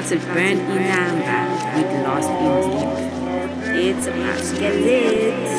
started burn in amber with lost in deep. It's about to get lit.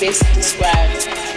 best described.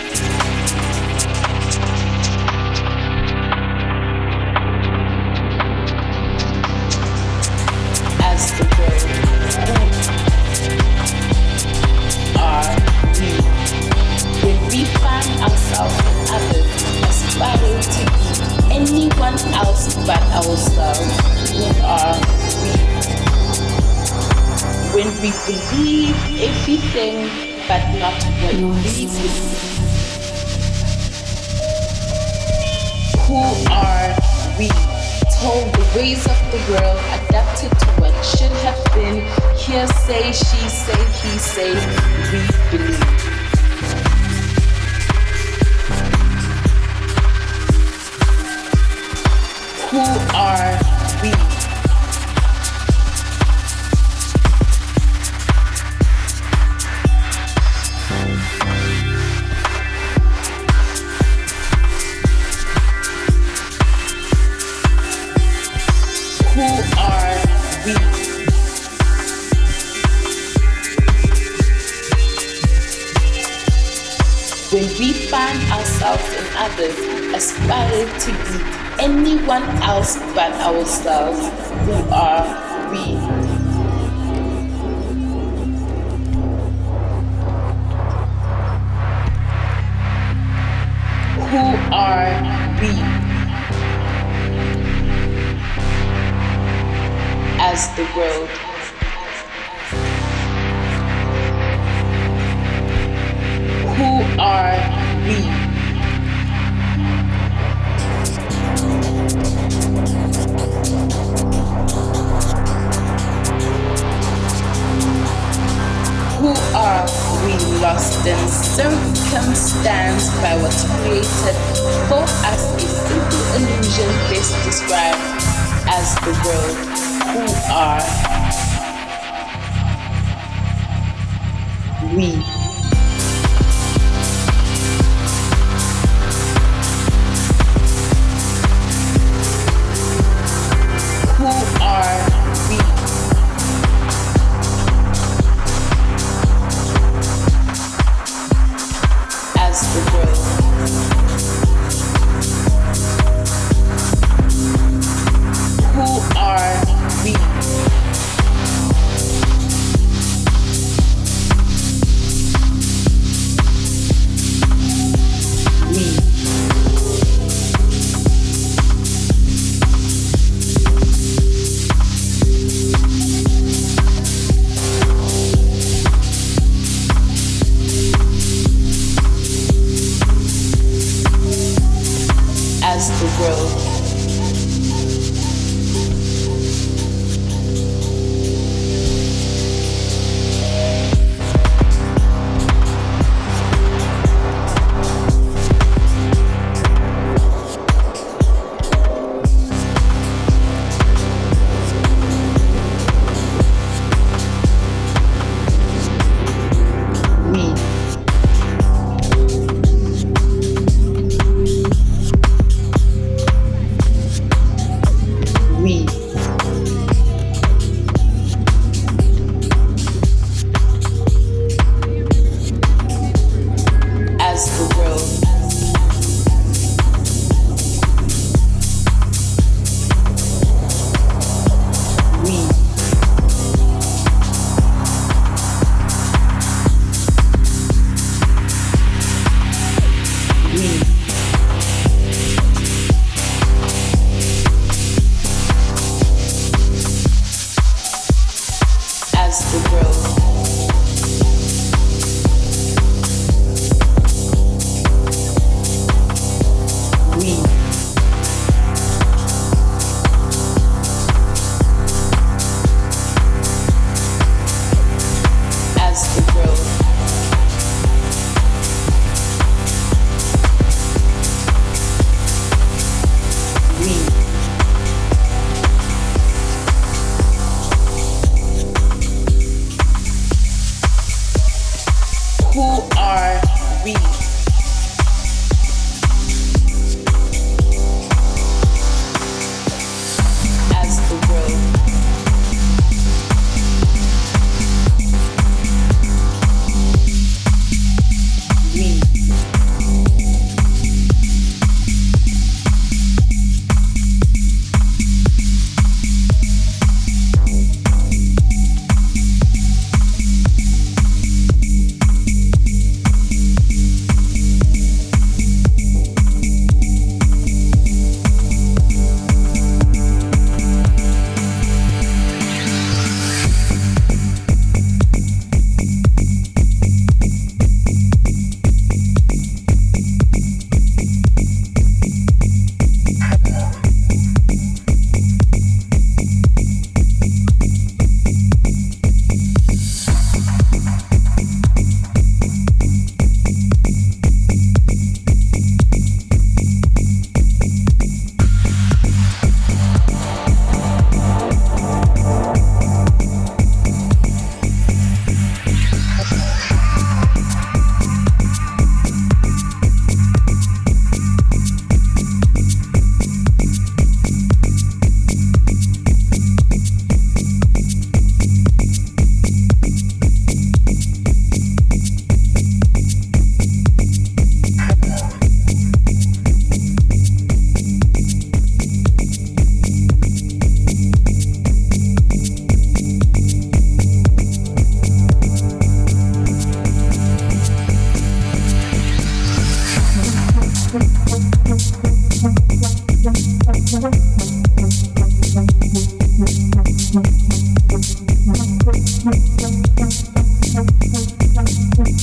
we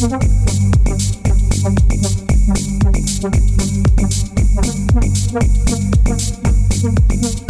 Thank you.